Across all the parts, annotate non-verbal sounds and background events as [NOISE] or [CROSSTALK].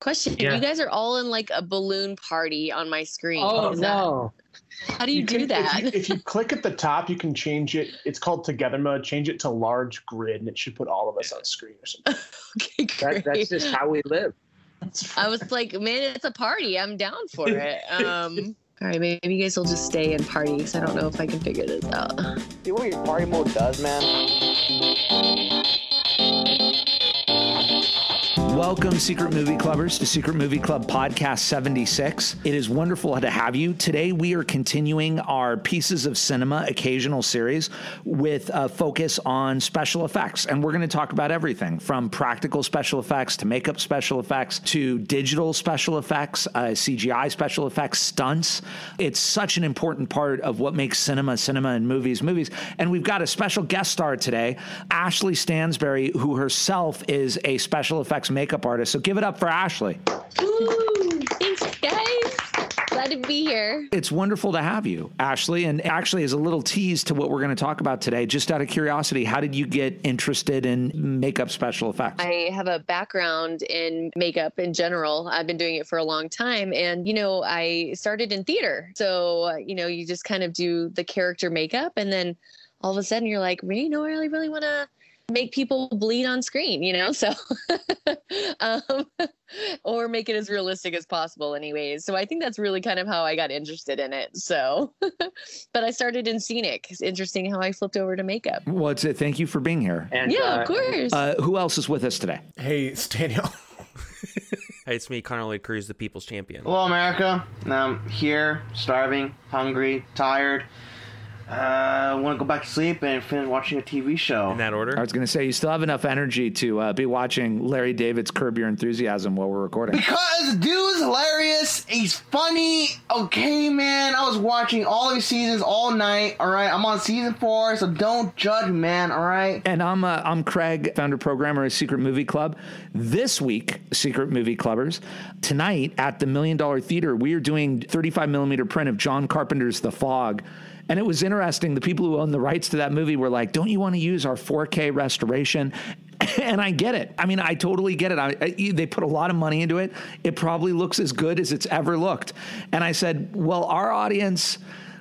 Question: Yeah. You guys are all in like a balloon party on my screen. Oh Is that- no! how do you, do can- that? If you, if you [LAUGHS] click at the top, you can change it. It's called Together Mode. Change it to large grid, and it should put all of us on screen or something. [LAUGHS] okay, That, great. that's just how we live. I was like, man, it's a party. I'm down for it. [LAUGHS] Um, all right, maybe you guys will just stay and party because I don't know if I can figure this out. See what your party mode does, man? Welcome, Secret Movie Clubbers, to Secret Movie Club Podcast 76. It is wonderful to have you. Today, we are continuing our Pieces of Cinema occasional series with a focus on special effects. And we're going to talk about everything from practical special effects to makeup special effects to digital special effects, uh, CGI special effects, stunts. It's such an important part of what makes cinema, cinema, and movies, movies. And we've got a special guest star today, Ashley Stansberry, who herself is a special effects makeup artist. So give it up for Ashley. Woo! Thanks, guys. Glad to be here. It's wonderful to have you, Ashley. And actually, as a little tease to what we're going to talk about today, just out of curiosity, how did you get interested in makeup special effects? I have a background in makeup in general. I've been doing it for a long time. And, you know, I started in theater. So, you know, you just kind of do the character makeup. And then all of a sudden you're like, you know, I really, really want to make people bleed on screen, you know? So, [LAUGHS] um, or make it as realistic as possible, anyways. So I think that's really kind of how I got interested in it. So, [LAUGHS] but I started in scenic. It's interesting how I flipped over to makeup. well, it's, thank you for being here. And Yeah, uh, of course. Uh, who else is with us today? Hey, it's Daniel. Hey, it's me, Connor Lloyd Cruz, the People's Champion. Hello, America. I'm here, starving, hungry, tired. Uh, want to go back to sleep and finish watching a TV show. In that order? I was going to say, you still have enough energy to uh, be watching Larry David's Curb Your Enthusiasm while we're recording. Because the dude's hilarious. He's funny. Okay, man. I was watching all these seasons all night. All right, I'm on season four, so don't judge, man. All right. And I'm uh, I'm Craig, founder programmer of Secret Movie Club. This week, Secret Movie Clubbers, tonight at the Million Dollar Theater, we are doing 35 millimeter print of John Carpenter's The Fog. And it was interesting. The people who own the rights to that movie were like, "Don't you want to use our 4K restoration?" [LAUGHS] And I get it. I mean, I totally get it. I, I, they put a lot of money into it. It probably looks as good as it's ever looked. And I said, "Well, our audience."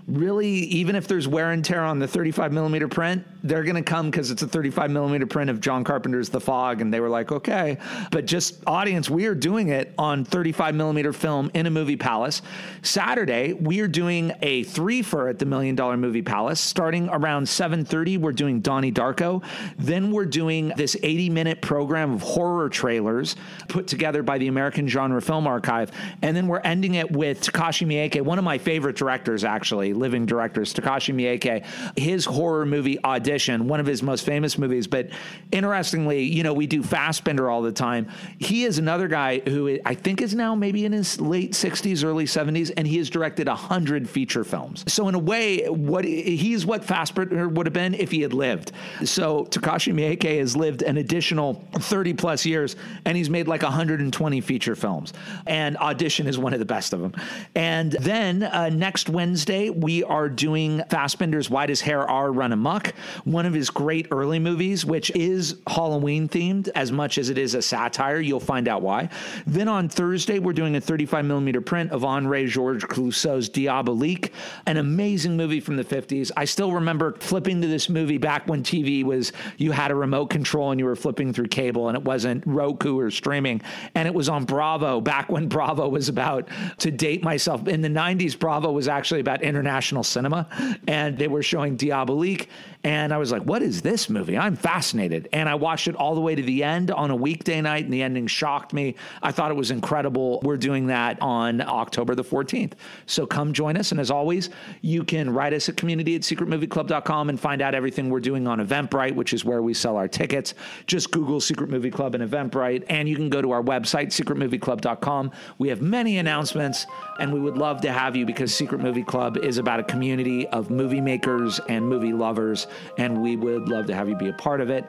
Really, even if there's wear and tear on the 35 millimeter print, they're going to come because it's a 35 millimeter print of John Carpenter's The Fog. And they were like, okay. But just audience, we are doing it on 35 millimeter film in a movie palace. Saturday, we are doing a three for at the Million Dollar Movie Palace. Starting around 7.30, we're doing Donnie Darko. Then we're doing this 80 minute program of horror trailers put together by the American Genre Film Archive. And then we're ending it with Takashi Miike, one of my favorite directors, actually, living directors, Takashi Miike, his horror movie Audition, one of his most famous movies. But interestingly, you know, we do Fassbinder all the time. He is another guy who I think is now maybe in his late 60s, early 70s, and he has directed 100 feature films. So, in a way, what he's what Fassbinder would have been if he had lived. So, Takashi Miike has lived an additional 30 plus years, and he's made like 120 feature films. And Audition is one of the best of them. And then uh, next Wednesday, we are doing Fassbinder's Why Does Herr R Run Amok, one of his great early movies, which is Halloween themed as much as it is a satire. You'll find out why. Then on Thursday, we're doing a 35 millimeter print of Henri Georges Clouzot's Diabolique, an amazing movie from the 50s. I still remember flipping to this movie back when TV was, you had a remote control and you were flipping through cable and it wasn't Roku or streaming. And it was on Bravo back when Bravo was about, to date myself, in the 90s, Bravo was actually about international cinema. And they were showing Diabolique. And I was like, what is this movie? I'm fascinated. And I watched it all the way to the end on a weekday night, and the ending shocked me. I thought it was incredible. We're doing that on October the 14th. So come join us. And as always, you can write us at community at secretmovieclub.com and find out everything we're doing on Eventbrite, which is where we sell our tickets. Just Google Secret Movie Club and Eventbrite, and you can go to our website, secretmovieclub.com. We have many announcements, and we would love to have you because Secret Movie Club is about a community of movie makers and movie lovers, and we would love to have you be a part of it.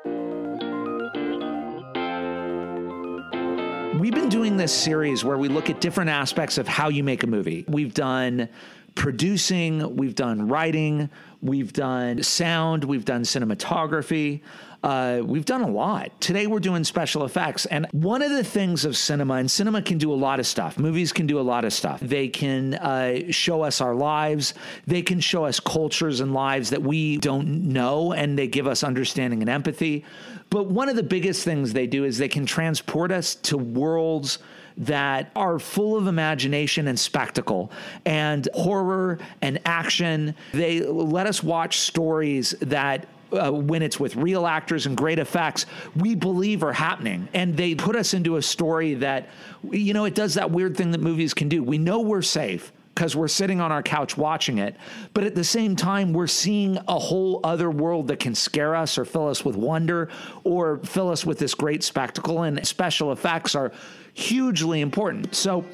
We've been doing this series where we look at different aspects of how you make a movie. We've done producing, we've done writing, we've done sound, we've done cinematography. uh, we've done a lot. Today we're doing special effects. And one of the things of cinema, and cinema can do a lot of stuff, movies can do a lot of stuff. They can uh, show us our lives, they can show us cultures and lives that we don't know, and they give us understanding and empathy. But one of the biggest things they do is they can transport us to worlds that are full of imagination and spectacle and horror and action. They let us watch stories that uh, when it's with real actors and great effects, we believe are happening. And they put us into a story that, you know, it does that weird thing that movies can do. We know we're safe because we're sitting on our couch watching it. But at the same time, we're seeing a whole other world that can scare us or fill us with wonder or fill us with this great spectacle. And special effects are hugely important. So,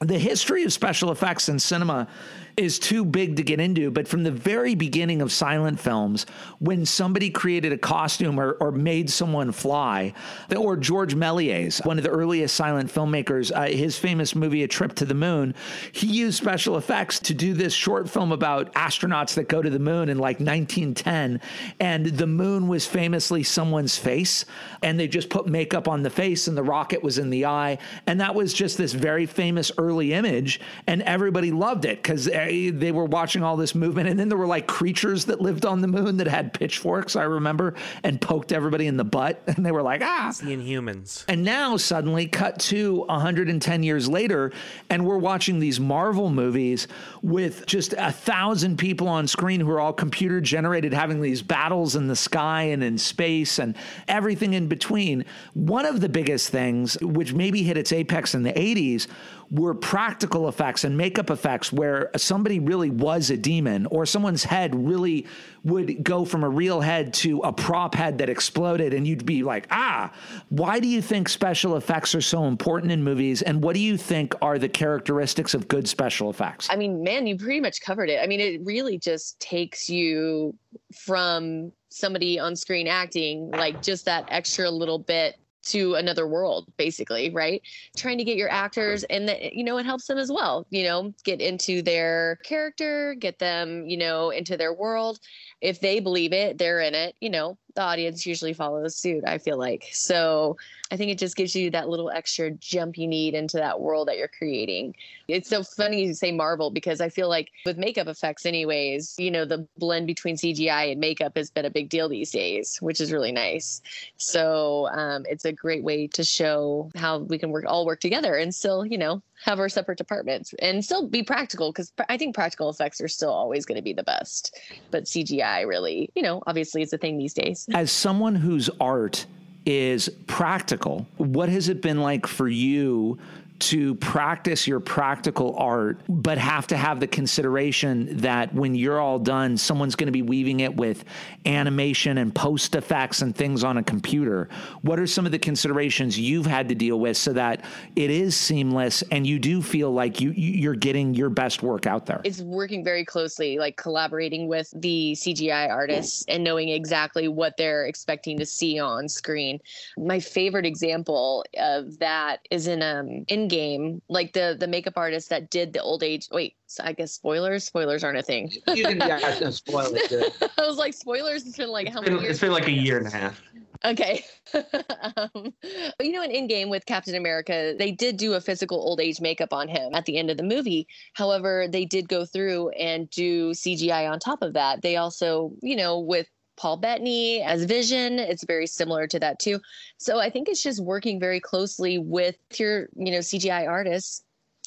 the history of special effects in cinema is too big to get into. But from the very beginning of silent films, when somebody created a costume or, or made someone fly, or George Méliès, one of the earliest silent filmmakers, uh, his famous movie A Trip to the Moon, he used special effects to do this short film about astronauts that go to the moon in like 1910. And the moon was famously someone's face, and they just put makeup on the face, and the rocket was in the eye. And that was just this very famous early image, and everybody loved it because they were watching all this movement, and then there were like creatures that lived on the moon that had pitchforks. I remember and poked everybody in the butt, [LAUGHS] and they were like, ah, seeing humans. And now suddenly, cut to 110 years later, and we're watching these Marvel movies with just a thousand people on screen who are all computer generated, having these battles in the sky and in space and everything in between. One of the biggest things, which maybe hit its apex in the 80s, were practical effects and makeup effects where somebody really was a demon or someone's head really would go from a real head to a prop head that exploded and you'd be like ah why do you think special effects are so important in movies? And what do you think are the characteristics of good special effects? I mean man you pretty much covered it. I mean it really just takes you from somebody on screen acting like just that extra little bit to another world basically right? Trying to get your actors and that you know it helps them as well you know get into their character get them you know into their world if they believe it they're in it you know the audience usually follows suit i feel like. So i think it just gives you that little extra jump you need into that world that you're creating. It's so funny you say marvel because i feel like with makeup effects anyways you know the blend between cgi and makeup has been a big deal these days which is really nice. So um, it's a great way to show how we can work all work together and still you know have our separate departments and still be practical because I think practical effects are still always going to be the best. But CGI really, you know, obviously is a thing these days. As someone whose art is practical, what has it been like for you to practice your practical art, but have to have the consideration that when you're all done, someone's going to be weaving it with animation and post effects and things on a computer. What are some of the considerations you've had to deal with so that it is seamless and you do feel like you you're getting your best work out there? It's working very closely, like collaborating with the CGI artists and knowing exactly what they're expecting to see on screen. My favorite example of that is in um in game, like the the makeup artist that did the old age. Wait, so I guess spoilers. Spoilers aren't a thing. you didn't yeah, no, [LAUGHS] spoil it. [LAUGHS] I was like, spoilers. It's been like it's how been, many years? It's been like a year and a half. Okay. [LAUGHS] um, but you know, in Endgame with Captain America, they did do a physical old age makeup on him at the end of the movie. However, they did go through and do CGI on top of that. They also, you know, with Paul Bettany as Vision. It's very similar to that too. So I think it's just working very closely with your, you know, CGI artists.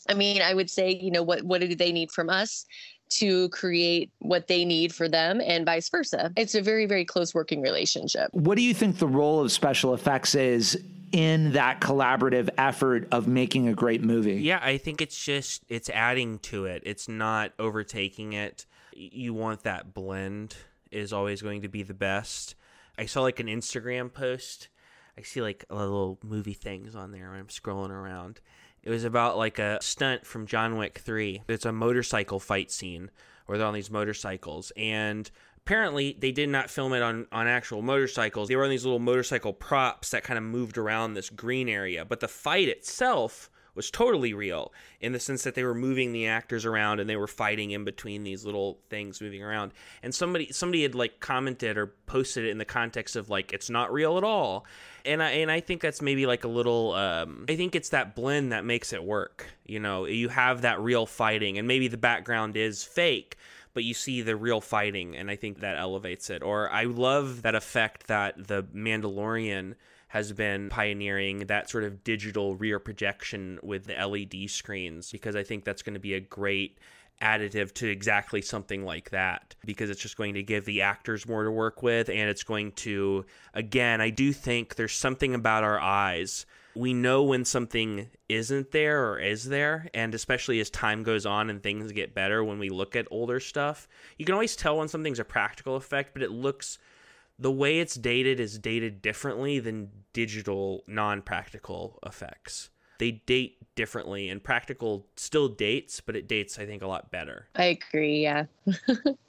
I mean, I would say, you know, what what do they need from us to create what they need for them and vice versa. It's a very very close working relationship. What do you think the role of special effects is in that collaborative effort of making a great movie? Yeah, I think it's just it's adding to it. It's not overtaking it. You want that blend is always going to be the best. I saw like an Instagram post. I see like little movie things on there when I'm scrolling around. It was about like a stunt from John Wick 3. It's a motorcycle fight scene where they're on these motorcycles and apparently they did not film it on on actual motorcycles. They were on these little motorcycle props that kind of moved around this green area, but the fight itself was totally real in the sense that they were moving the actors around and they were fighting in between these little things moving around. And somebody somebody had like commented or posted it in the context of like it's not real at all. And I and I think that's maybe like a little um I think it's that blend that makes it work. You know, you have that real fighting and maybe the background is fake but you see the real fighting and I think that elevates it. Or I love that effect that the Mandalorian has been pioneering that sort of digital rear projection with the LED screens because I think that's going to be a great additive to exactly something like that because it's just going to give the actors more to work with and it's going to again I do think there's something about our eyes. We know when something isn't there or is there and especially as time goes on and things get better when we look at older stuff you can always tell when something's a practical effect but it looks the way it's dated is dated differently than digital non-practical effects they date differently and practical still dates but it dates i think a lot better I agree. Yeah. [LAUGHS]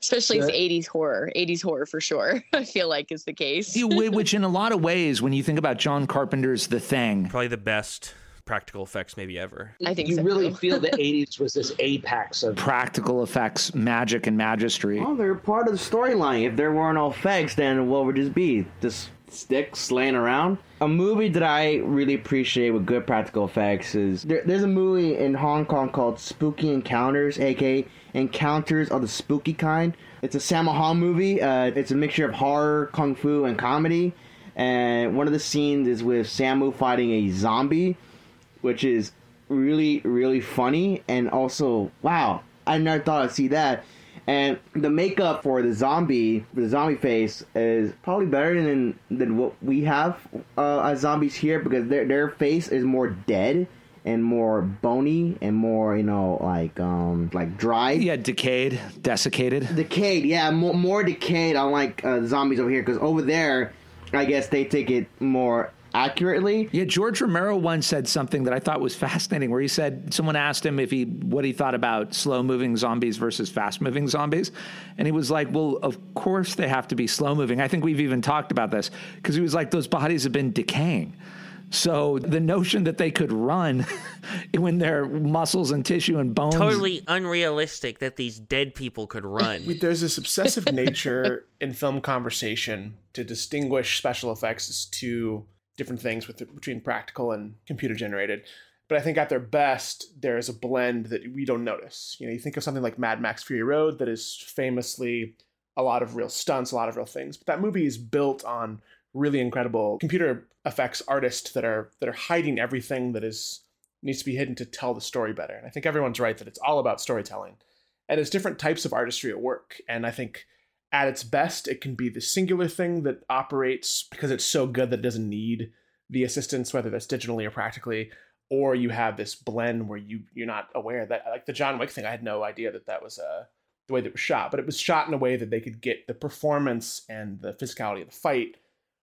Especially if 80s horror, 80s horror for sure. [LAUGHS] I feel like is the case. [LAUGHS] Which, in a lot of ways, when you think about John Carpenter's The Thing, probably the best practical effects maybe ever I think you so, really too. feel the [LAUGHS] 80s was this apex of practical effects, magic, and magistry. Well, they're part of the storyline. If there weren't no effects, then what would this be? Just sticks laying around? A movie that I really appreciate with good practical effects is there, there's a movie in Hong Kong called Spooky Encounters, aka Encounters of the Spooky Kind. It's a Sammo Hung movie. Uh, it's a mixture of horror, kung fu, and comedy. And one of the scenes is with Sammo fighting a zombie, which is really, really funny. And also, wow, I never thought I'd see that. And the makeup for the zombie, the zombie face, is probably better than than what we have uh, as zombies here because their their face is more dead and more bony and more you know like um like dry. Yeah, decayed, desiccated. Decayed, yeah, more, more decayed. Unlike uh, zombies over here, because over there, I guess they take it more accurately. Yeah, George Romero once said something that I thought was fascinating, where he said someone asked him if he what he thought about slow moving zombies versus fast moving zombies, and he was like, "Well, of course they have to be slow moving." I think we've even talked about this because he was like, "Those bodies have been decaying." So the notion that they could run [LAUGHS] when their muscles and tissue and bones totally unrealistic that these dead people could run [LAUGHS] There's this obsessive nature in film conversation to distinguish special effects as two different things with between practical and computer generated. But I think at their best, there is a blend that we don't notice. You know, you think of something like Mad Max Fury Road that is famously a lot of real stunts, a lot of real things. But that movie is built on really incredible computer effects artists that are that are hiding everything that is needs to be hidden to tell the story better. And I think everyone's right that it's all about storytelling. And it's different types of artistry at work. And I think at its best, it can be the singular thing that operates because it's so good that it doesn't need the assistance, whether that's digitally or practically. Or you have this blend where you you're not aware that like the John Wick thing. I had no idea that that was uh, the way that was shot, but it was shot in a way that they could get the performance and the physicality of the fight,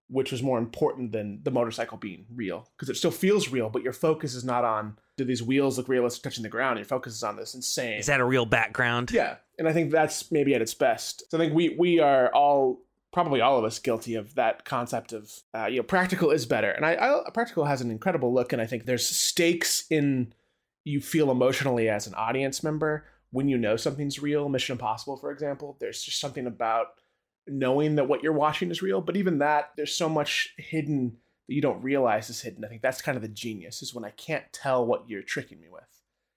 which was more important than the motorcycle being real because it still feels real, but your focus is not on do these wheels look realistic touching the ground. Your focus is on this insane. is that a real background Yeah, and I think that's maybe at its best. So I think we we are all probably all of us guilty of that concept of uh, you know practical is better, and I, I practical has an incredible look, and I think there's stakes in you feel emotionally as an audience member when you know something's real. Mission Impossible, for example, there's just something about knowing that what you're watching is real, but even that there's so much hidden that you don't realize is hidden. I think that's kind of the genius is when I can't tell what you're tricking me with.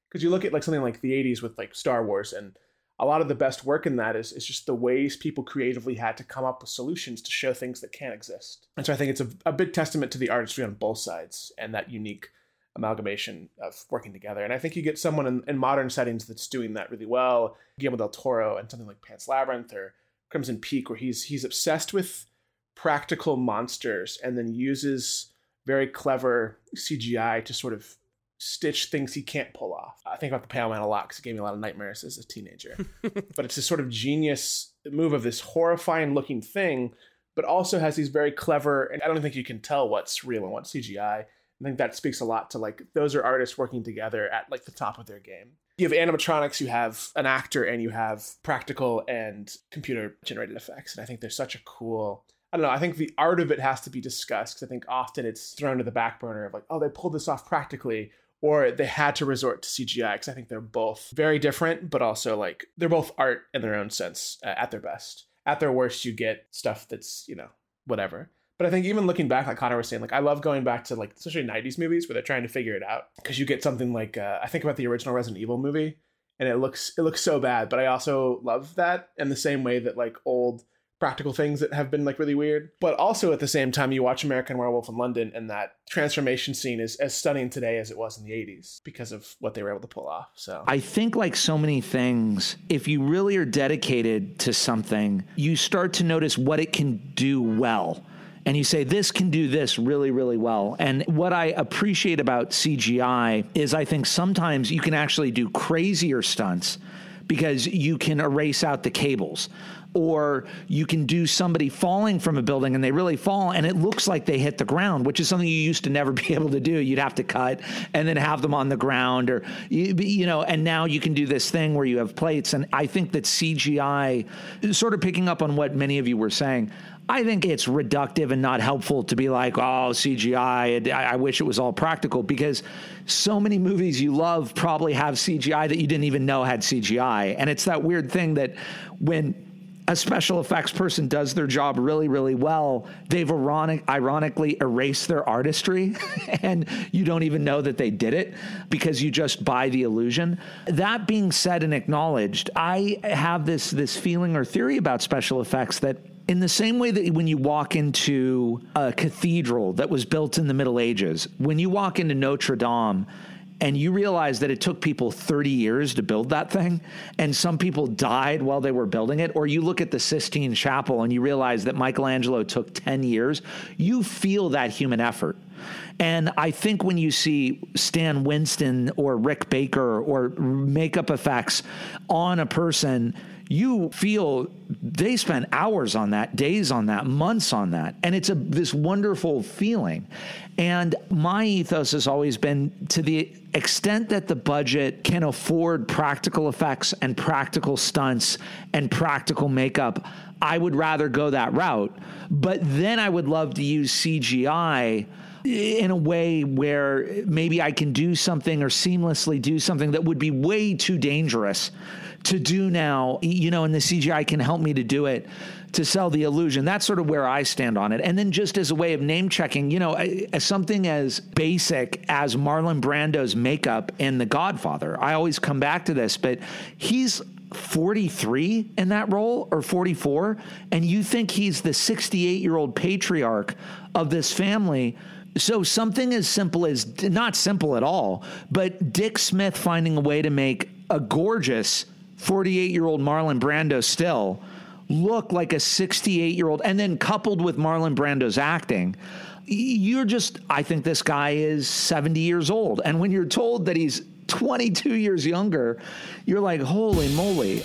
Because you look at like something like the 80s with like star wars and a lot of the best work in that is, is just the ways people creatively had to come up with solutions to show things that can't exist. And so i think it's a, a big testament to the artistry on both sides and that unique amalgamation of working together. And i think you get someone in, in modern settings that's doing that really well guillermo del toro and something like pan's labyrinth or crimson peak where he's he's obsessed with practical monsters and then uses very clever cgi to sort of stitch things he can't pull off. I think about the Pale Man a lot because it gave me a lot of nightmares as a teenager. [LAUGHS] but it's this sort of genius move of this horrifying looking thing, but also has these very clever, and I don't think you can tell what's real and what's CGI. I think that speaks a lot to like those are artists working together at like the top of their game. You have animatronics, you have an actor, and you have practical and computer generated effects. And I think there's such a cool I don't know. I think the art of it has to be discussed because I think often it's thrown to the back burner of like, oh, they pulled this off practically, or they had to resort to CGI because I think they're both very different, but also like they're both art in their own sense uh, at their best. At their worst, you get stuff that's you know whatever. But I think even looking back, like Connor was saying, like I love going back to like especially '90s movies where they're trying to figure it out because you get something like uh, I think about the original Resident Evil movie, and it looks it looks so bad. But I also love that in the same way that like old practical things that have been like really weird. But also at the same time, you watch American Werewolf in London, and that transformation scene is as stunning today as it was in the 80s because of what they were able to pull off. So I think, like so many things, if you really are dedicated to something, you start to notice what it can do well. And you say, this can do this really, really well. And what I appreciate about CGI is I think sometimes you can actually do crazier stunts because you can erase out the cables or you can do somebody falling from a building and they really fall and it looks like they hit the ground, which is something you used to never [LAUGHS] be able to do. You'd have to cut and then have them on the ground or, you, you know, and now you can do this thing where you have plates. And I think that CGI, sort of picking up on what many of you were saying, I think it's reductive and not helpful to be like, oh, CGI. I, I, wish it was all practical because so many movies you love probably have CGI that you didn't even know had CGI. And it's that weird thing that when a special effects person does their job really, really well, they've ironic, ironically erased their artistry [LAUGHS] and you don't even know that they did it because you just buy the illusion. That being said and acknowledged, I have this, this feeling or theory about special effects that in the same way that when you walk into a cathedral that was built in the Middle Ages, when you walk into Notre Dame, and you realize that it took people 30 years to build that thing and some people died while they were building it or you look at the Sistine Chapel and you realize that Michelangelo took 10 years you feel that human effort. And I think when you see Stan Winston or Rick Baker or makeup effects on a person you feel they spent hours on that, days on that, months on that, and it's a this wonderful feeling. And my ethos has always been to the extent that the budget can afford practical effects and practical stunts and practical makeup, I would rather go that route. But then I would love to use CGI in a way where maybe I can do something or seamlessly do something that would be way too dangerous to do now, you know, and the CGI can help me to do it to sell the illusion. That's sort of where I stand on it. And then just as a way of name checking, you know, as something as basic as Marlon Brando's makeup in The Godfather, I always come back to this, but he's 43 in that role or 44 and you think he's the 68 year old patriarch of this family so something as simple as not simple at all but dick smith finding a way to make a gorgeous 48 year old Marlon Brando still look like a 68 year old, and then coupled with Marlon Brando's acting, you're just, I think this guy is 70 years old. And when you're told that he's 22 years younger, you're like, holy moly.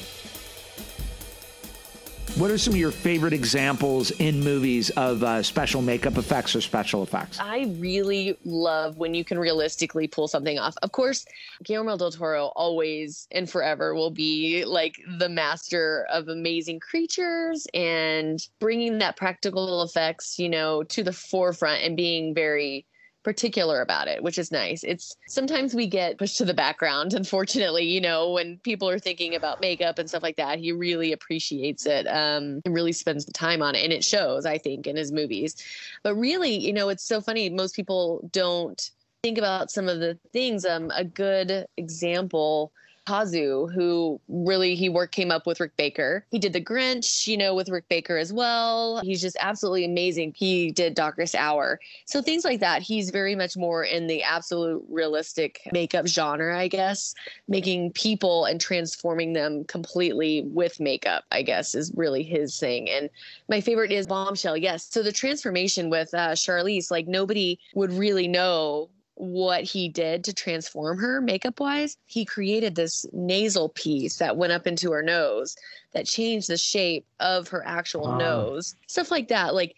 What are some of your favorite examples in movies of uh, special makeup effects or special effects? I really love when you can realistically pull something off. Of course, Guillermo del Toro always and forever will be like the master of amazing creatures and bringing that practical effects, you know, to the forefront and being very particular about it, which is nice. It's sometimes we get pushed to the background, [LAUGHS] unfortunately, you know, when people are thinking about makeup and stuff like that. He really appreciates it um, and really spends the time on it. And it shows, I think, in his movies. But really, you know, it's so funny. Most people don't think about some of the things. Um, a good example Kazu, who really he worked came up with Rick Baker. He did The Grinch, you know, with Rick Baker as well. He's just absolutely amazing. He did Darkest Hour. So things like that. He's very much more in the absolute realistic makeup genre, I guess, making people and transforming them completely with makeup, I guess, is really his thing. And my favorite is Bombshell. Yes. So the transformation with uh, Charlize, like nobody would really know what he did to transform her makeup wise. He created this nasal piece that went up into her nose that changed the shape of her actual wow. nose. Stuff like that. Like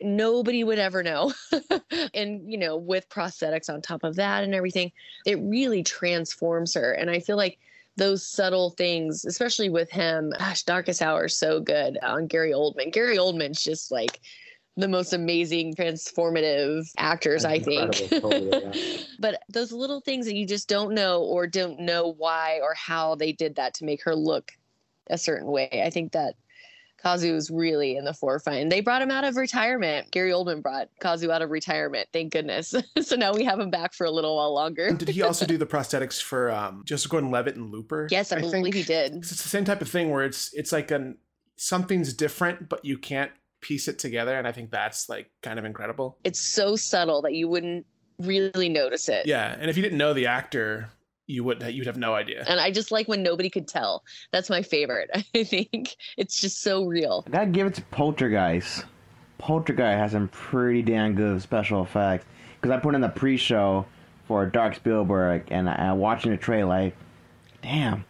nobody would ever know. [LAUGHS] and, you know, with prosthetics on top of that and everything, it really transforms her. And I feel like those subtle things, especially with him, gosh, Darkest Hour is so good on Gary Oldman. Gary Oldman's just like the most amazing transformative actors i think. totally, yeah. [LAUGHS] but those little things that you just don't know or don't know why or how they did that to make her look a certain way i think that kazu is really in the forefront. And they brought him out of retirement. Gary oldman brought kazu out of retirement thank goodness. [LAUGHS] So now we have him back for a little while longer. Did he also do [LAUGHS] the prosthetics for um, Joseph Gordon-Levitt and Looper? yes i, believe he did. It's the same type of thing where it's it's like an something's different, but you can't piece it together, and I think that's like kind of incredible. it's so subtle that you wouldn't really notice it Yeah, and if you didn't know the actor, you would you'd have no idea. and I just like when nobody could tell. That's my favorite. [LAUGHS] I think it's just so real. I gotta give it to Poltergeist. Poltergeist has some pretty damn good special effects. Because I put in the pre-show for Dark Spielberg, and I, I'm watching the trailer, like, damn,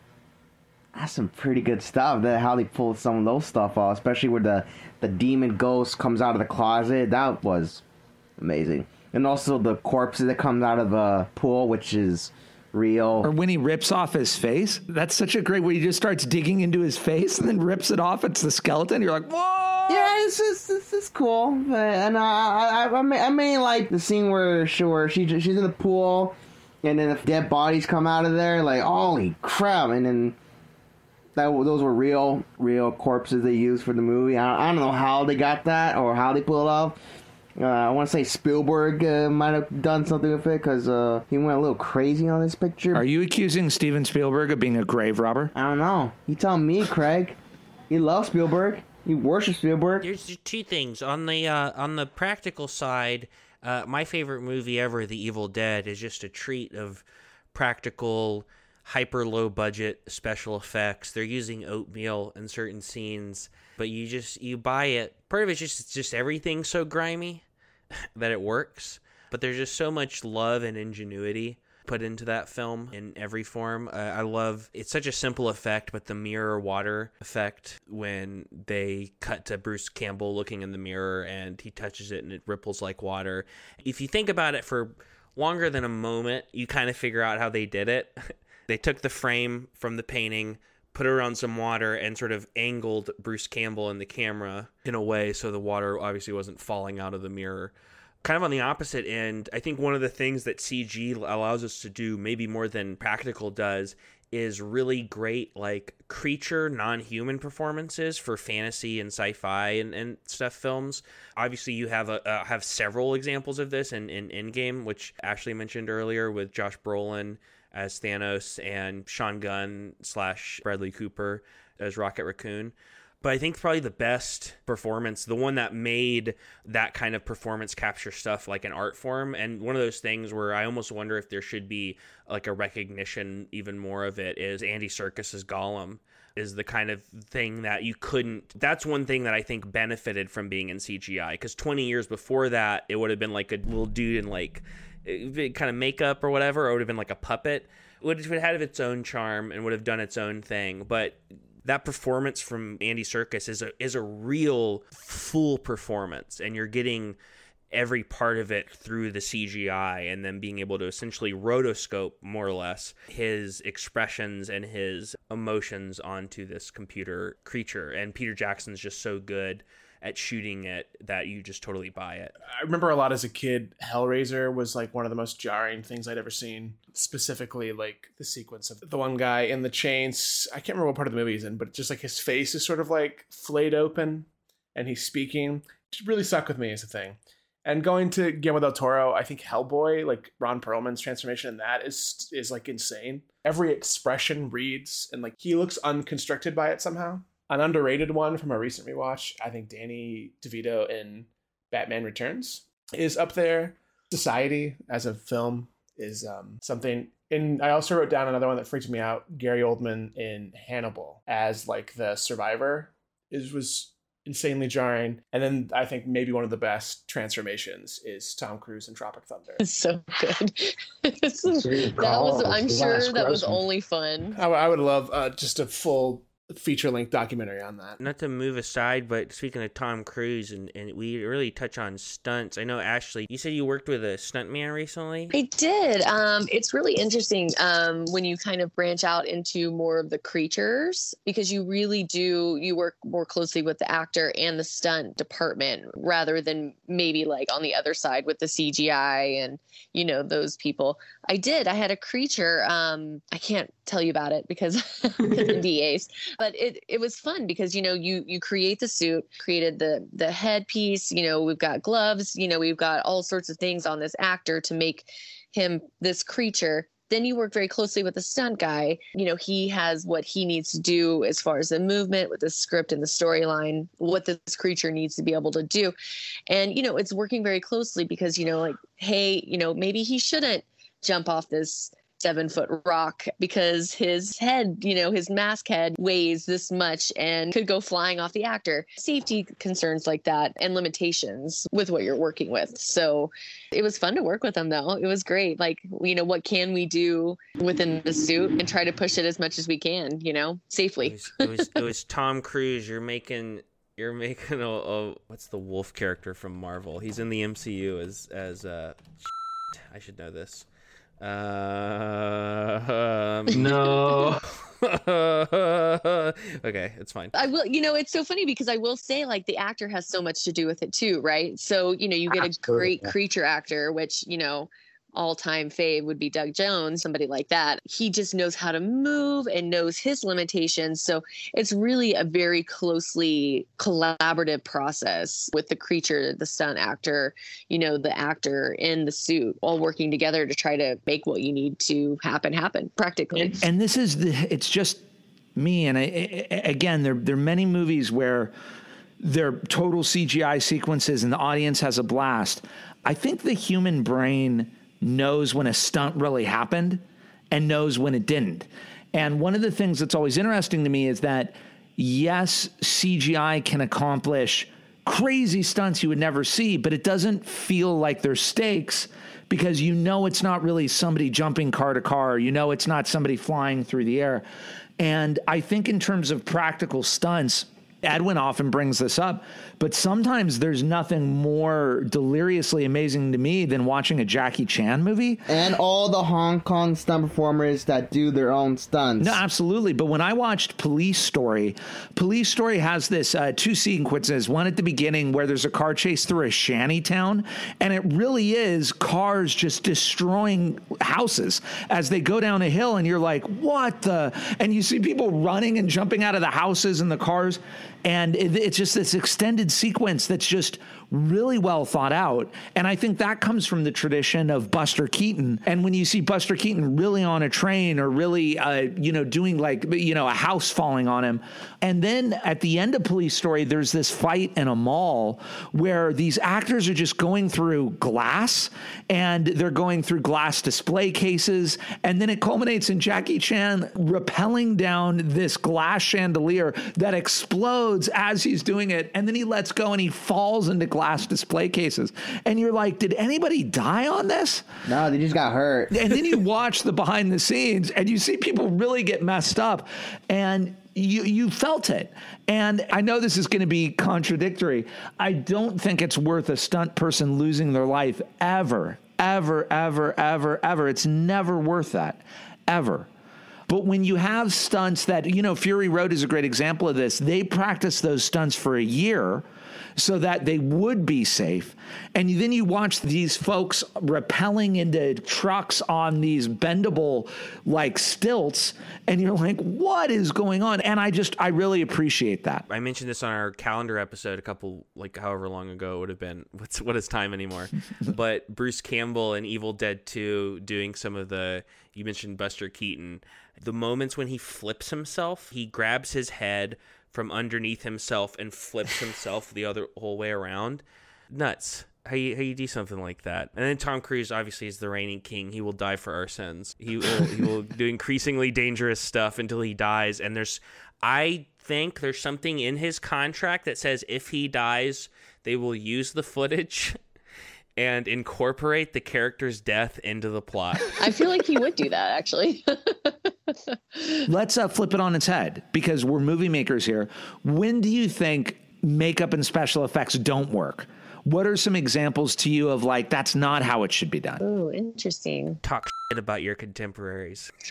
that's some pretty good stuff. That how they pulled some of those stuff off, especially where the the demon ghost comes out of the closet. That was amazing. And also the corpses that comes out of the pool, which is real. Or when he rips off his face, that's such a great way. He just starts digging into his face and then rips it off. It's the skeleton. You're like, whoa! Yeah, it's just it's, it's cool, but, and I I I mean, I mean like the scene where where she she's in the pool, and then the dead bodies come out of there, like holy crap, and then that those were real real corpses they used for the movie. I, I don't know how they got that or how they pulled it off. Uh, I want to say Spielberg uh, might have done something with it because uh, he went a little crazy on this picture. Are you accusing Steven Spielberg of being a grave robber? I don't know. You tell me, Craig. You love Spielberg. You worship Spielberg. There's two things on the uh, on the practical side. Uh, my favorite movie ever, The Evil Dead, is just a treat of practical, hyper low budget special effects. They're using oatmeal in certain scenes, but you just you buy it. Part of it's just it's just everything so grimy [LAUGHS] that it works. But there's just so much love and ingenuity put into that film in every form. Uh, I love it's such a simple effect, but the mirror water effect when they cut to Bruce Campbell looking in the mirror and he touches it and it ripples like water. If you think about it for longer than a moment, you kind of figure out how they did it. [LAUGHS] they took the frame from the painting, put it around some water, and sort of angled Bruce Campbell in the camera in a way so the water obviously wasn't falling out of the mirror. Kind of on the opposite end, I think one of the things that CG allows us to do, maybe more than practical does, is really great like creature non-human performances for fantasy and sci-fi and, and stuff films. Obviously you have a uh, have several examples of this in, in Endgame which ashley mentioned earlier with josh brolin as thanos and sean gunn slash bradley cooper as rocket raccoon. But I think probably the best performance, the one that made that kind of performance capture stuff like an art form, and one of those things where I almost wonder if there should be like a recognition even more of it is Andy Serkis's Gollum is the kind of thing that you couldn't that's one thing that I think benefited from being in CGI because 20 years before that it would have been like a little dude in like kind of makeup or whatever or it would have been like a puppet it would have had its own charm and would have done its own thing but that performance from Andy Serkis is a is a real full performance, and you're getting every part of it through the CGI, and then being able to essentially rotoscope more or less his expressions and his emotions onto this computer creature. And Peter Jackson's just so good at shooting it that you just totally buy it. I remember a lot as a kid. Hellraiser was like one of the most jarring things I'd ever seen. Specifically, like the sequence of the one guy in the chains. I can't remember what part of the movie he's in, but just like his face is sort of like flayed open, and he's speaking. Really stuck with me as a thing. And going to Guillermo del Toro, I think Hellboy, like Ron Perlman's transformation in that is is like insane. Every expression reads, and like he looks unconstricted by it somehow an underrated one from a recent rewatch, I think Danny DeVito in Batman Returns is up there. Society as a film is um, something. And I also wrote down another one that freaked me out. Gary Oldman in Hannibal as like the survivor is was insanely jarring. And then I think maybe one of the best transformations is Tom Cruise in Tropic Thunder. It's so good. [LAUGHS] that was. I'm sure that was only fun. I, I would love uh, just a full feature length documentary on that. Not to move aside, but speaking of Tom Cruise, and, and we really touch on stunts. I know Ashley, you said you worked with a stuntman recently. I did. Um, it's really interesting um, when you kind of branch out into more of the creatures because you really do you work more closely with the actor and the stunt department rather than maybe like on the other side with the CGI and you know those people. I did. I had a creature. Um, I can't tell you about it because [LAUGHS] [LAUGHS] NDAs, but it it was fun because you know you you create the suit, created the the headpiece. You know we've got gloves. You know we've got all sorts of things on this actor to make him this creature then you work very closely with the stunt guy. You know, he has what he needs to do as far as the movement with the script and the storyline, what this creature needs to be able to do. And, you know, it's working very closely because, you know, like, hey, you know, maybe he shouldn't jump off this seven foot rock because his head, you know, his mask head weighs this much and could go flying off the actor. Safety concerns like that and limitations with what you're working with. So it was fun to work with them though. It was great. Like, you know, what can we do within the suit and try to push it as much as we can, you know, safely. It was, it was, it was Tom Cruise. You're making you're making a, a, what's the wolf character from Marvel? He's in the MCU as as uh [LAUGHS] I should know this. Uh, [LAUGHS] um, No. [LAUGHS] okay, it's fine. I will, you know, it's so funny because I will say, like, the actor has so much to do with it too, right? So, you know, you get a great creature actor, which, you know, all time fave would be Doug Jones, somebody like that. He just knows how to move and knows his limitations. So it's really a very closely collaborative process with the creature, the stunt actor, you know, the actor in the suit, all working together to try to make what you need to happen happen practically. and this is the it's just me and I, I- again there there are many movies where they're total CGI sequences and the audience has a blast. I think the human brain knows when a stunt really happened and knows when it didn't. And one of the things that's always interesting to me is that yes, CGI can accomplish crazy stunts you would never see, but it doesn't feel like there's stakes because you know it's not really somebody jumping car to car. You know it's not somebody flying through the air. And I think in terms of practical stunts, Edwin often brings this up, but sometimes there's nothing more deliriously amazing to me than watching a Jackie Chan movie. and all the Hong Kong stunt performers that do their own stunts. No, absolutely. But when I watched Police Story, Police Story has this uh, two sequences. One at the beginning where there's a car chase through a shanty town, and it really is cars just destroying houses as they go down a hill, and you're like, "What the?" And you see people running and jumping out of the houses and the cars, and it, it's just this extended sequence that's just really well thought out. And I think that comes from the tradition of Buster Keaton. And when you see Buster Keaton really on a train or really, uh, you know, doing like, you know, a house falling on him. And then at the end of Police Story, there's this fight in a mall where these actors are just going through glass and they're going through glass display cases. And then it culminates in Jackie Chan rappelling down this glass chandelier that explodes as he's doing it. And then he lets go and he falls into glass display cases. And you're like, did anybody die on this? No, they just got hurt. and then you [LAUGHS] watch the behind the scenes and you see people really get messed up. And you you felt it. And i know this is going to be contradictory. I don't think it's worth a stunt person losing their life ever ever ever ever ever. It's never worth that ever. But when you have stunts that, you know, Fury Road is a great example of this, they practice those stunts for a year so that they would be safe. And then you watch these folks rappelling into trucks on these bendable like stilts, and you're like, what is going on? And I just, I really appreciate that. I mentioned this on our calendar episode a couple, like however long ago it would have been. [LAUGHS] What's what is time anymore? [LAUGHS] but Bruce Campbell and Evil Dead Two doing some of the. You mentioned Buster Keaton. The moments when he flips himself, he grabs his head from underneath himself and flips himself the other whole way around. Nuts. How you, how you do something like that? And then Tom Cruise obviously is the reigning king. He will die for our sins. He will he will [LAUGHS] do increasingly dangerous stuff until he dies. And there's I think there's something in his contract that says if he dies, they will use the footage and incorporate the character's death into the plot. I feel like he would do that actually. [LAUGHS] Let's uh, flip it on its head because we're movie makers here. When do you think makeup and special effects don't work? What are some examples to you of like that's not how it should be done? Oh, interesting. Talk shit about your contemporaries. [LAUGHS]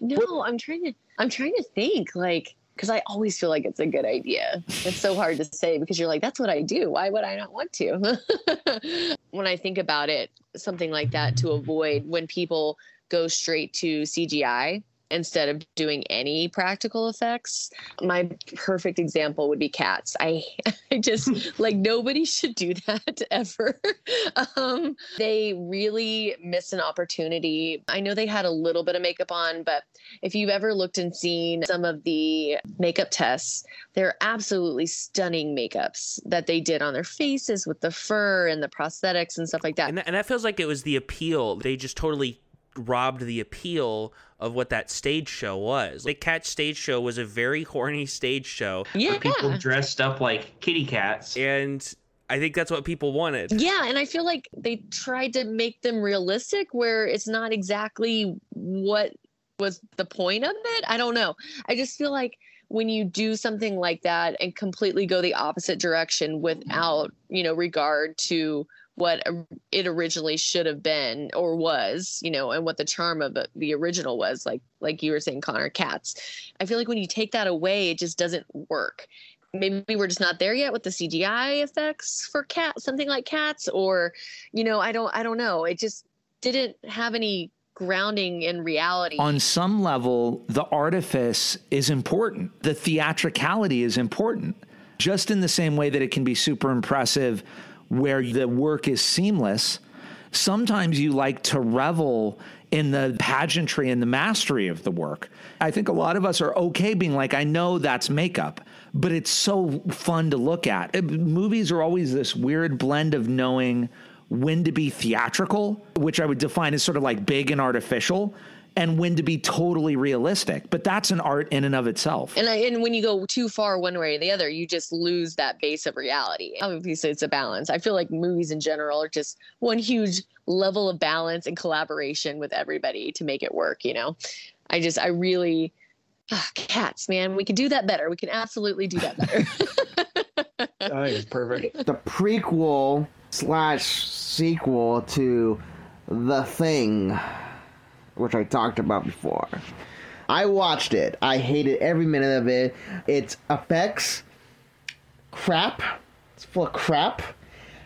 no, I'm trying to I'm trying to think like because I always feel like it's a good idea. It's so hard to say because you're like, that's what I do. Why would I not want to? [LAUGHS] when I think about it, something like that to avoid when people go straight to CGI instead of doing any practical effects. My perfect example would be cats. I, [LAUGHS] I just [LAUGHS] like nobody should do that [LAUGHS] ever. um, they really miss an opportunity. I know they had a little bit of makeup on, but if you've ever looked and seen some of the makeup tests, they're absolutely stunning makeups that they did on their faces with the fur and the prosthetics and stuff like that. And that, and that feels like it was the appeal. They just totally robbed the appeal of what that stage show was. The cat stage show was a very horny stage show. Yeah. Where people dressed up like kitty cats. And I think that's what people wanted. Yeah, and I feel like they tried to make them realistic where it's not exactly what was the point of it. I don't know. I just feel like when you do something like that and completely go the opposite direction without, you know, regard to what it originally should have been or was, you know, and what the charm of the original was, like like you were saying, Connor, cats. I feel like when you take that away, it just doesn't work. Maybe we're just not there yet with the CGI effects for cat, something like cats, or, you know, I don't, I don't know. It just didn't have any grounding in reality. On some level, the artifice is important. The theatricality is important. Just in the same way that it can be super impressive where the work is seamless, sometimes you like to revel in the pageantry and the mastery of the work. I think a lot of us are okay being like, I know that's makeup, but it's so fun to look at. It, movies are always this weird blend of knowing when to be theatrical, which I would define as sort of like big and artificial, and when to be totally realistic. But that's an art in and of itself. And I, and when you go too far one way or the other, you just lose that base of reality. Obviously, it's a balance. I feel like movies in general are just one huge level of balance and collaboration with everybody to make it work. You know, I just I really. Ah, cats, man, we can do that better. We can absolutely do that better. [LAUGHS] I it's perfect. The prequel slash sequel to The Thing which I talked about before. I watched it. I hated every minute of it. It's effects, crap. It's full of crap.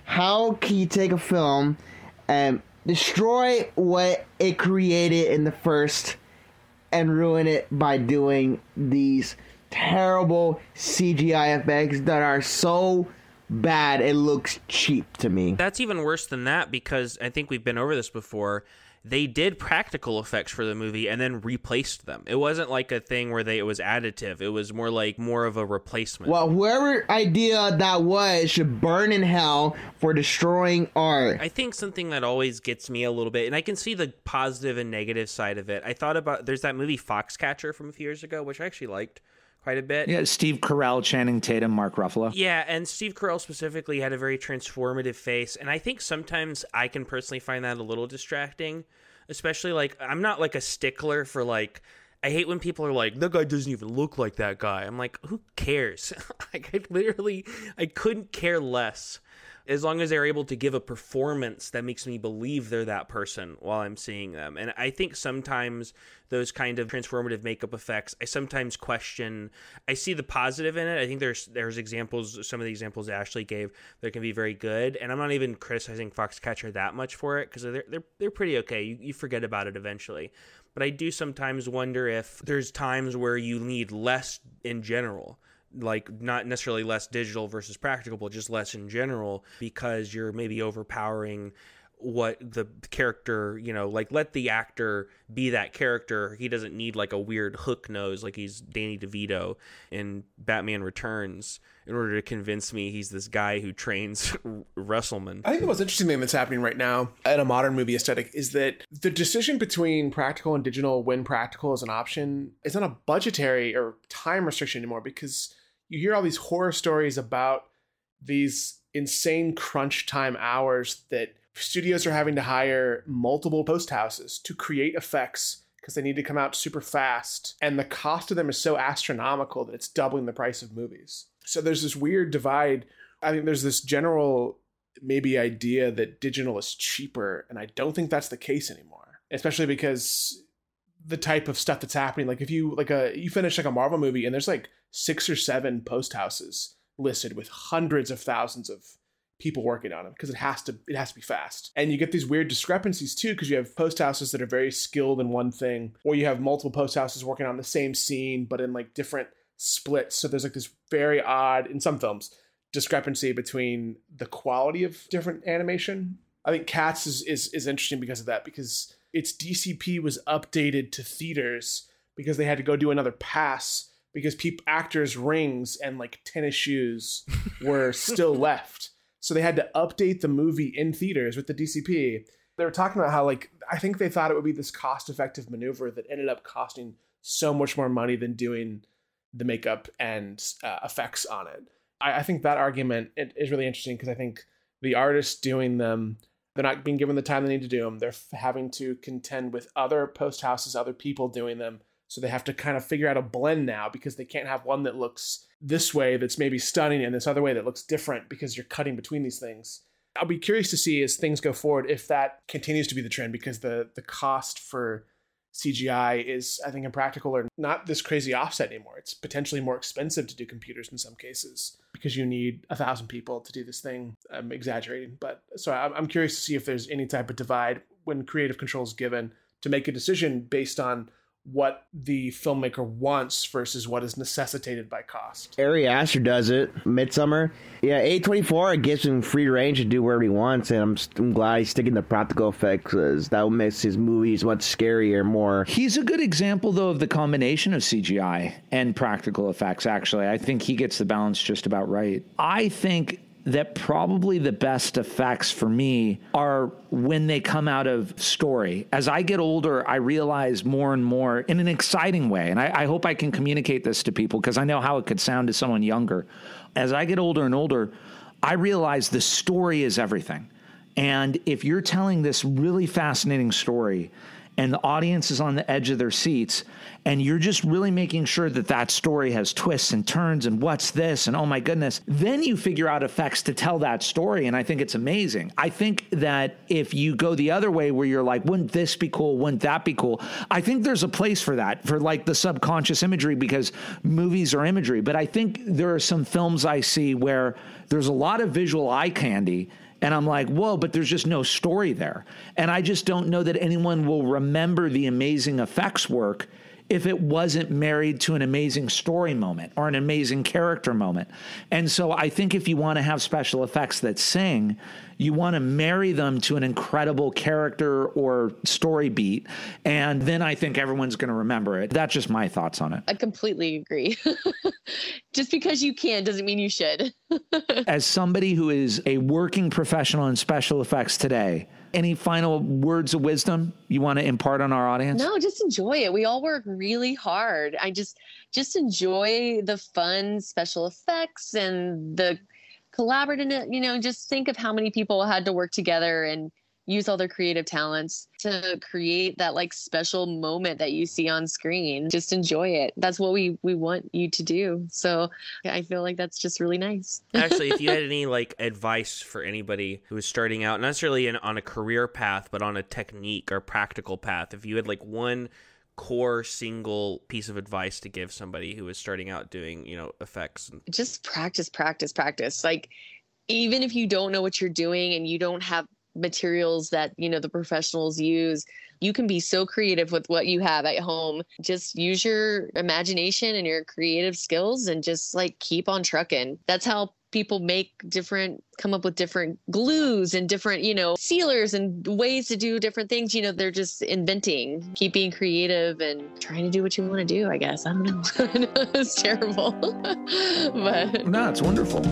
How can you take a film and destroy what it created in the first and ruin it by doing these terrible CGI effects that are so bad it looks cheap to me. That's even worse than that because I think we've been over this before they did practical effects for the movie and then replaced them. It wasn't like a thing where they it was additive. It was more like more of a replacement. Well, whoever idea that was should burn in hell for destroying art. I think something that always gets me a little bit, and I can see the positive and negative side of it. I thought about there's that movie Foxcatcher from a few years ago, which I actually liked quite a bit. Yeah, Steve Carell, Channing Tatum, Mark Ruffalo. Yeah, and Steve Carell specifically had a very transformative face, and I think sometimes I can personally find that a little distracting, especially like I'm not like a stickler for like I hate when people are like, that guy doesn't even look like that guy. I'm like, who cares? [LAUGHS] like, I literally, I couldn't care less as long as they're able to give a performance that makes me believe they're that person while I'm seeing them. And I think sometimes those kind of transformative makeup effects, I sometimes question. I see the positive in it. I think there's there's examples, some of the examples Ashley gave that can be very good. And I'm not even criticizing Foxcatcher that much for it because they're they're they're pretty okay. You, you forget about it eventually. But I do sometimes wonder if there's times where you need less in general like not necessarily less digital versus practical, but just less in general because you're maybe overpowering what the character, you know, like let the actor be that character. He doesn't need like a weird hook nose like he's Danny DeVito in Batman Returns in order to convince me he's this guy who trains [LAUGHS] Wrestleman. I think the most interesting thing that's happening right now in a modern movie aesthetic is that the decision between practical and digital when practical is an option is not a budgetary or time restriction anymore because you hear all these horror stories about these insane crunch time hours that studios are having to hire multiple post houses to create effects because they need to come out super fast. And the cost of them is so astronomical that it's doubling the price of movies. So there's this weird divide. I think there's this general maybe idea that digital is cheaper. And I don't think that's the case anymore, especially because the type of stuff that's happening. Like if you like a you finish like a Marvel movie and there's like six or seven post houses listed with hundreds of thousands of people working on them because it has to it has to be fast. And you get these weird discrepancies too because you have post houses that are very skilled in one thing, or you have multiple post houses working on the same scene but in like different splits. So there's like this very odd in some films discrepancy between the quality of different animation. I think Cats is is, is interesting because of that because its DCP was updated to theaters because they had to go do another pass because people actors rings and like tennis shoes [LAUGHS] were still left so they had to update the movie in theaters with the DCP. They were talking about how, like, I think they thought it would be this cost effective maneuver that ended up costing so much more money than doing the makeup and uh, effects on it. I, I, think that argument is really interesting because I think the artists doing them, they're not being given the time they need to do them. They're having to contend with other post houses, other people doing them. So they have to kind of figure out a blend now because they can't have one that looks this way that's maybe stunning and this other way that looks different because you're cutting between these things. I'll be curious to see as things go forward if that continues to be the trend because the the cost for CGI is I think impractical or not this crazy offset anymore. It's potentially more expensive to do computers in some cases because you need a thousand people to do this thing. I'm exaggerating, but so I'm curious to see if there's any type of divide when creative control is given to make a decision based on what the filmmaker wants versus what is necessitated by cost. Ari Aster does it. Midsommar, Yeah, A24 it gives him free range to do whatever he wants, and I'm, I'm glad he's sticking to practical effects because that makes his movies much scarier, more. He's a good example, though, of the combination of CGI and practical effects, actually. I think he gets the balance just about right. I think that probably the best effects for me are when they come out of story. As I get older, I realize more and more in an exciting way. And I, I hope I can communicate this to people because I know how it could sound to someone younger. As I get older and older, I realize the story is everything. And if you're telling this really fascinating story and the audience is on the edge of their seats and you're just really making sure that that story has twists and turns and what's this and oh my goodness. Then you figure out effects to tell that story and i think it's amazing. I think that if you go the other way where you're like wouldn't this be cool? Wouldn't that be cool? I think there's a place for that for like the subconscious imagery because movies are imagery. But i think there are some films i see where there's a lot of visual eye candy and I'm like, whoa, but there's just no story there. And I just don't know that anyone will remember the amazing effects work if it wasn't married to an amazing story moment or an amazing character moment. And so I think if you want to have special effects that sing, you want to marry them to an incredible character or story beat. And then I think everyone's going to remember it. That's just my thoughts on it. I completely agree. [LAUGHS] just because you can doesn't mean you should. [LAUGHS] As somebody who is a working professional in special effects today, any final words of wisdom you want to impart on our audience? No, just enjoy it. We all work really hard. I just just enjoy the fun special effects and the collaborative, you know, just think of how many people had to work together and use all their creative talents to create that like special moment that you see on screen. Just enjoy it. That's what we we want you to do. So i feel like that's just really nice. [LAUGHS] Actually if you had any like advice for anybody who is starting out not necessarily in, on a career path but on a technique or practical path if you had like one core single piece of advice to give somebody who is starting out doing you know effects just practice practice practice. Like even if you don't know what you're doing and you don't have materials that you know the professionals use you can be so creative with what you have at home. Just use your imagination and your creative skills and just like keep on trucking. That's how people make different come up with different glues and different you know sealers and ways to do different things. You know they're just inventing. Keep being creative and trying to do what you want to do i guess. I don't know. [LAUGHS] It's terrible. [LAUGHS] But no it's wonderful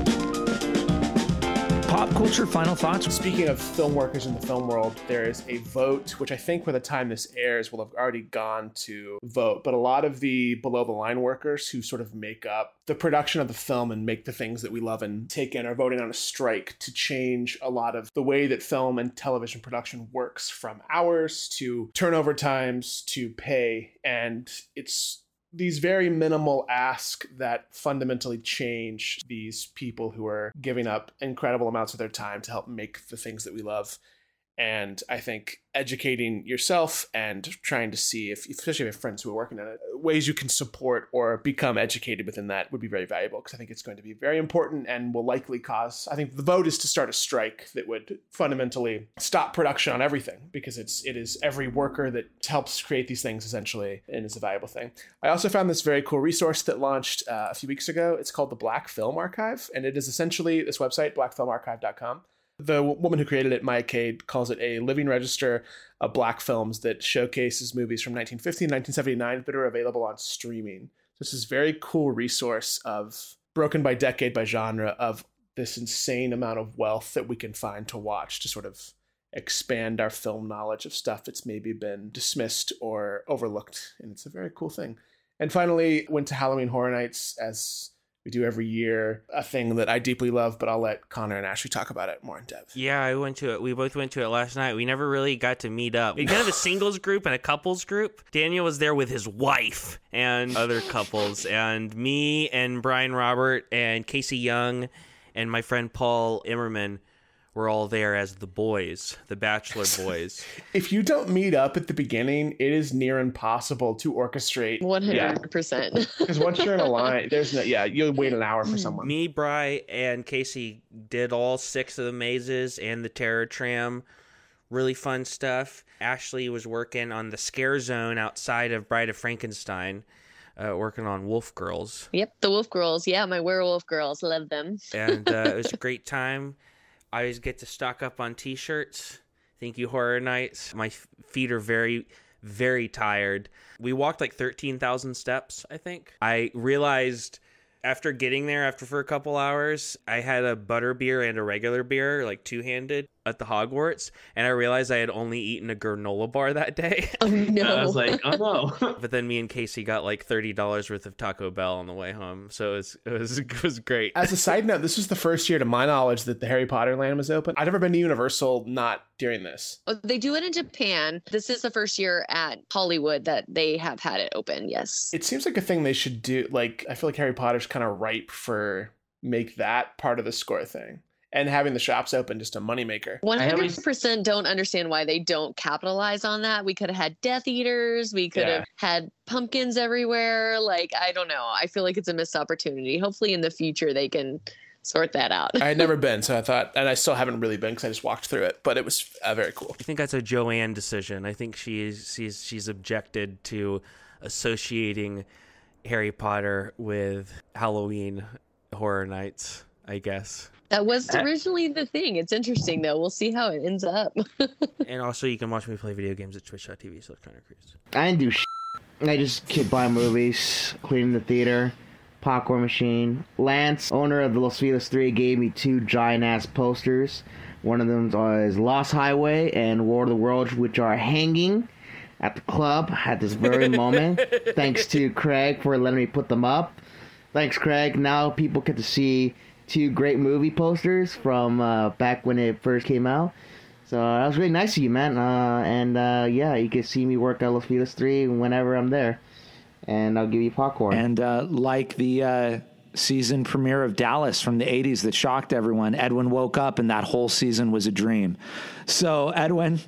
Pop culture final thoughts. Speaking of film workers in the film world, there is a vote, which I think by the time this airs will have already gone to vote. But a lot of the below the line workers who sort of make up the production of the film and make the things that we love and take in are voting on a strike to change a lot of the way that film and television production works from hours to turnover times to pay. And it's these very minimal asks that fundamentally change these people who are giving up incredible amounts of their time to help make the things that we love. And I think educating yourself and trying to see if, especially if you have friends who are working on it, ways you can support or become educated within that would be very valuable because I think it's going to be very important and will likely cause. I think the vote is to start a strike that would fundamentally stop production on everything because it's it is every worker that helps create these things essentially and is a valuable thing. I also found this very cool resource that launched uh, a few weeks ago. It's called the Black Film Archive, and it is essentially this website blackfilmarchive.com the woman who created it, Maya Cade, calls it a living register of black films that showcases movies from 1950 and 1979 that are available on streaming. This is very cool resource of broken by decade by genre of this insane amount of wealth that we can find to watch to sort of expand our film knowledge of stuff that's maybe been dismissed or overlooked. And it's a very cool thing. And finally, went to Halloween Horror Nights as we do every year a thing that I deeply love, but I'll let Connor and Ashley talk about it more in depth. Yeah, I went to it. We both went to it last night. We never really got to meet up. We kind of a singles group and a couples group. Daniel was there with his wife and other couples, and me and Brian Robert and Casey Young and my friend Paul Immerman were all there as the boys, the bachelor boys. [LAUGHS] if you don't meet up at the beginning, it is near impossible to orchestrate. One hundred percent. [LAUGHS] Because once you're in a line, there's no yeah, you'll wait an hour for someone. Me, Bry, and Casey did all six of the mazes and the terror tram. Really fun stuff. Ashley was working on the scare zone outside of Bride of Frankenstein. Uh, working on Wolf Girls. Yep, the Wolf Girls. Yeah, my werewolf girls. Love them. and uh, it was a [LAUGHS] great time. I always get to stock up on t-shirts. Thank you, Horror Nights. My feet are very, very tired. We walked like 13,000 steps, I think. I realized after getting there, after for a couple hours, I had a butter beer and a regular beer, like two handed, at the Hogwarts, and I realized I had only eaten a granola bar [LAUGHS] that day. Oh no! I was like, oh no. [LAUGHS] but then me and Casey got like thirty dollars worth of Taco Bell on the way home, so it was it was [LAUGHS] it was great. As a side note, this was the first year, to my knowledge, that the Harry Potter land was open. I've never been to Universal not during this. Oh, they do it in Japan. This is the first year at Hollywood that they have had it open. Yes. It seems like a thing they should do. Like I feel like Harry Potter's kind of ripe for make that part of the score thing and having the shops open just a moneymaker. One hundred percent don't understand why they don't capitalize on that. We could have had Death Eaters. We could Yeah. have had pumpkins everywhere. Like I don't know. I feel like it's a missed opportunity. Hopefully in the future they can sort that out. I had never [LAUGHS] been, so I thought, and I still haven't really been because I just walked through it, but it was uh, very cool. I think that's a Joanne decision. I think she's she's she's objected to associating Harry Potter with Halloween horror nights. I guess, That was uh, originally the thing. It's interesting though. We'll see how it ends up. [LAUGHS] and also you can watch me play video games at Twitch.tv. So it's kind of crazy. I didn't do shit. I just keep buying movies, cleaning the theater, popcorn machine. Lance, owner of the Los Feliz 3, gave me two giant ass posters. One of them is Lost Highway and War of the Worlds, which are hanging at the club at this very moment. [LAUGHS] Thanks to Craig for letting me put them up. Thanks, Craig. Now people get to see two great movie posters from uh, back when it first came out. So that was really nice of you, man. Uh, and uh, yeah, you can see me work at Los Feliz 3 whenever I'm there. And I'll give you popcorn. And uh, like the uh, season premiere of Dallas from the 80s that shocked everyone, Edwin woke up and that whole season was a dream. So, Edwin,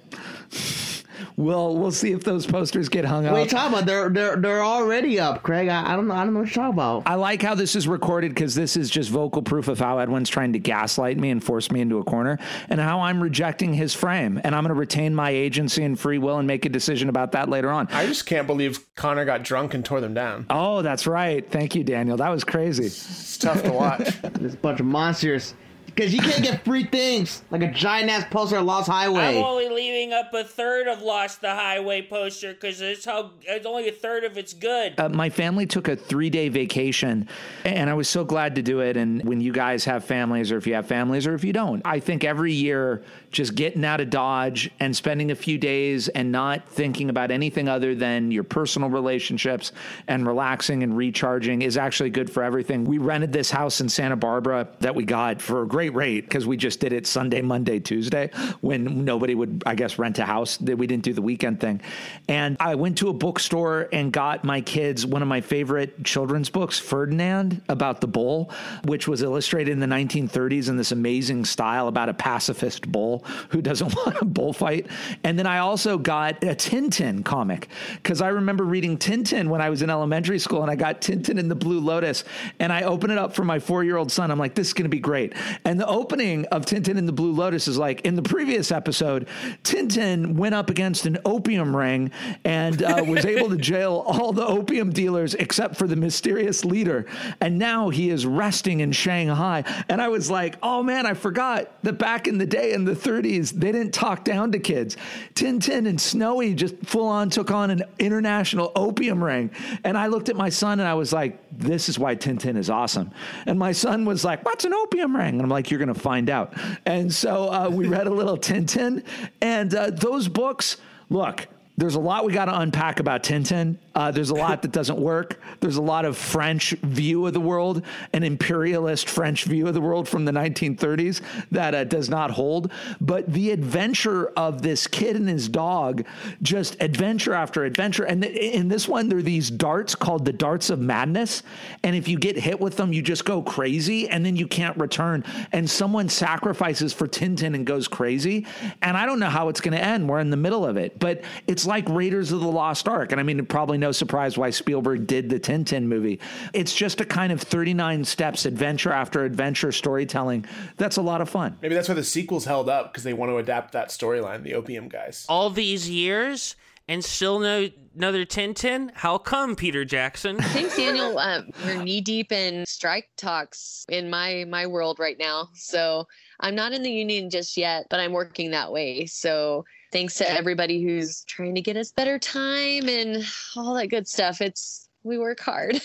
we'll, we'll see if those posters get hung what are you up. talking about? They're they're they're already up, Craig. I, I don't know. I don't know what you're talking about. I like how this is recorded because this is just vocal proof of how Edwin's trying to gaslight me and force me into a corner, and how I'm rejecting his frame. And I'm going to retain my agency and free will and make a decision about that later on. I just can't believe Connor got drunk and tore them down. Oh, that's right. Thank you, Daniel. That was crazy. It's tough to watch. [LAUGHS] There's a bunch of monsters. Because you can't get free things like a giant ass poster of Lost Highway. I'm only leaving up a third of Lost the Highway poster because it's how it's only a third of it's good. Uh, my family took a three day vacation, and I was so glad to do it. And when you guys have families, or if you have families, or if you don't, I think every year just getting out of Dodge and spending a few days and not thinking about anything other than your personal relationships and relaxing and recharging is actually good for everything. We rented this house in Santa Barbara that we got for a great rate because we just did it Sunday, Monday, Tuesday when nobody would, I guess, rent a house. That we didn't do the weekend thing. And I went to a bookstore and got my kids one of my favorite children's books, Ferdinand, about the bull, which was illustrated in the 1930s in this amazing style about a pacifist bull who doesn't [LAUGHS] want a bullfight. And then I also got a Tintin comic because I remember reading Tintin when I was in elementary school and I got Tintin in the Blue Lotus and I open it up for my four year old son. I'm like, this is going to be great. And the opening of Tintin in the Blue Lotus is like, in the previous episode, Tintin went up against an opium ring and uh, was able to jail all the opium dealers except for the mysterious leader. And now he is resting in Shanghai. And I was like, oh man, I forgot that back in the day in the 30s, they didn't talk down to kids. Tintin and Snowy just full on took on an international opium ring. And I looked at my son and I was like, this is why Tintin is awesome. And my son was like, what's an opium ring? And I'm like, you're going to find out. And so uh, we read a little [LAUGHS] Tintin. And uh, those books, look, there's a lot we got to unpack about Tintin. Uh, there's a lot [LAUGHS] that doesn't work. There's a lot of French view of the world, an imperialist French view of the world from the 1930s that uh, does not hold. But the adventure of this kid and his dog, just adventure after adventure. And in this one, there are these darts called the darts of madness. And if you get hit with them, you just go crazy and then you can't return. And someone sacrifices for Tintin and goes crazy. And I don't know how it's going to end. We're in the middle of it. But it's like Raiders of the Lost Ark. And I mean, probably no surprise why Spielberg did the Tintin movie. It's just a kind of 39 steps, adventure after adventure storytelling. That's a lot of fun. Maybe that's why the sequel's held up because they want to adapt that storyline, the Opium guys. All these years and still no another Tintin? How come, Peter Jackson? Thanks, Daniel. Uh, we're knee deep in strike talks in my my world right now, so I'm not in the union just yet, but I'm working that way. So thanks to everybody who's trying to get us better time and all that good stuff. It's we work hard.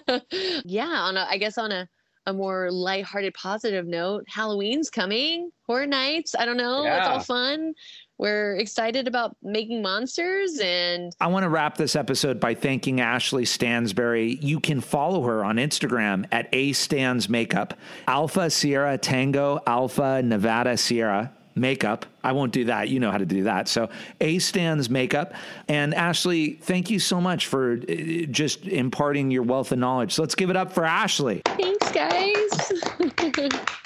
[LAUGHS] yeah, on a, I guess on a a more lighthearted, positive note, Halloween's coming. Horror nights. I don't know. Yeah. It's all fun. We're excited about making monsters and I want to wrap this episode by thanking Ashley Stansberry. You can follow her on Instagram at A Stans Makeup, Alpha Sierra Tango, Alpha Nevada Sierra Makeup. I won't do that. You know how to do that. So A Stans Makeup. And Ashley, thank you so much for uh, just imparting your wealth of knowledge. So let's give it up for Ashley. thanks guys. [LAUGHS]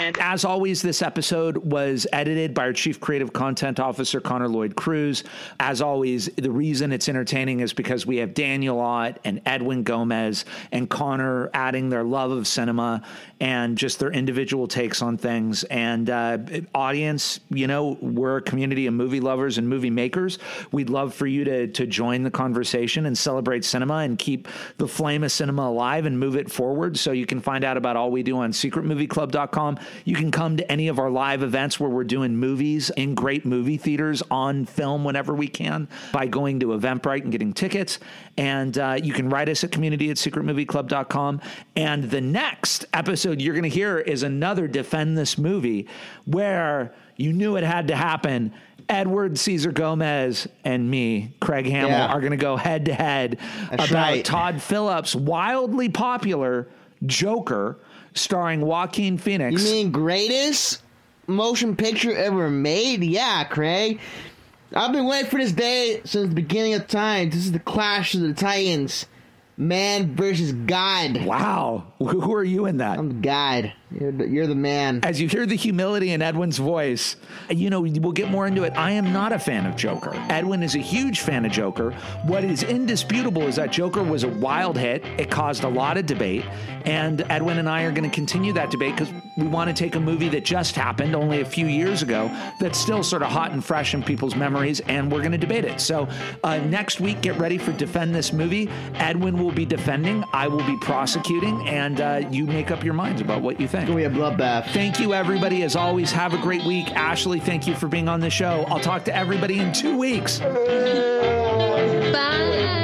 And as always, this episode was edited by our Chief Creative Content Officer, Connor Lloyd Cruz. As always, the reason it's entertaining is because we have Daniel Ott and Edwin Gomez and Connor adding their love of cinema and just their individual takes on things. And uh, audience, you know, we're a community of movie lovers and movie makers. We'd love for you to, to join the conversation and celebrate cinema and keep the flame of cinema alive and move it forward. So you can find out about all we do on secretmovieclub.com. You can come to any of our live events where we're doing movies in great movie theaters on film whenever we can by going to Eventbrite and getting tickets. And uh, you can write us at community at secretmovieclub.com. And the next episode you're going to hear is another Defend This Movie where you knew it had to happen. Edward Caesar Gomez and me, Craig Hamill, Yeah. are going to go head to head about right. Todd Phillips' wildly popular Joker, starring Joaquin Phoenix. You mean greatest motion picture ever made? Yeah, Craig. I've been waiting for this day since the beginning of time. This is the clash of the titans. Man versus God. wow, [LAUGHS] who are you in that? I'm God. You're the, you're the man. As you hear the humility in Edwin's voice, you know, we'll get more into it. I am not a fan of Joker. Edwin is a huge fan of Joker. What is indisputable is that Joker was a wild hit. It caused a lot of debate. And Edwin and I are going to continue that debate because we want to take a movie that just happened only a few years ago that's still sort of hot and fresh in people's memories, and we're going to debate it. So uh, next week, get ready for Defend This Movie. Edwin will be defending, I will be prosecuting, and uh, you make up your minds about what you think. Think? gonna be a bloodbath. Thank you, everybody. As always, have a great week. Ashley, thank you for being on the show. I'll talk to everybody in two weeks. Bye.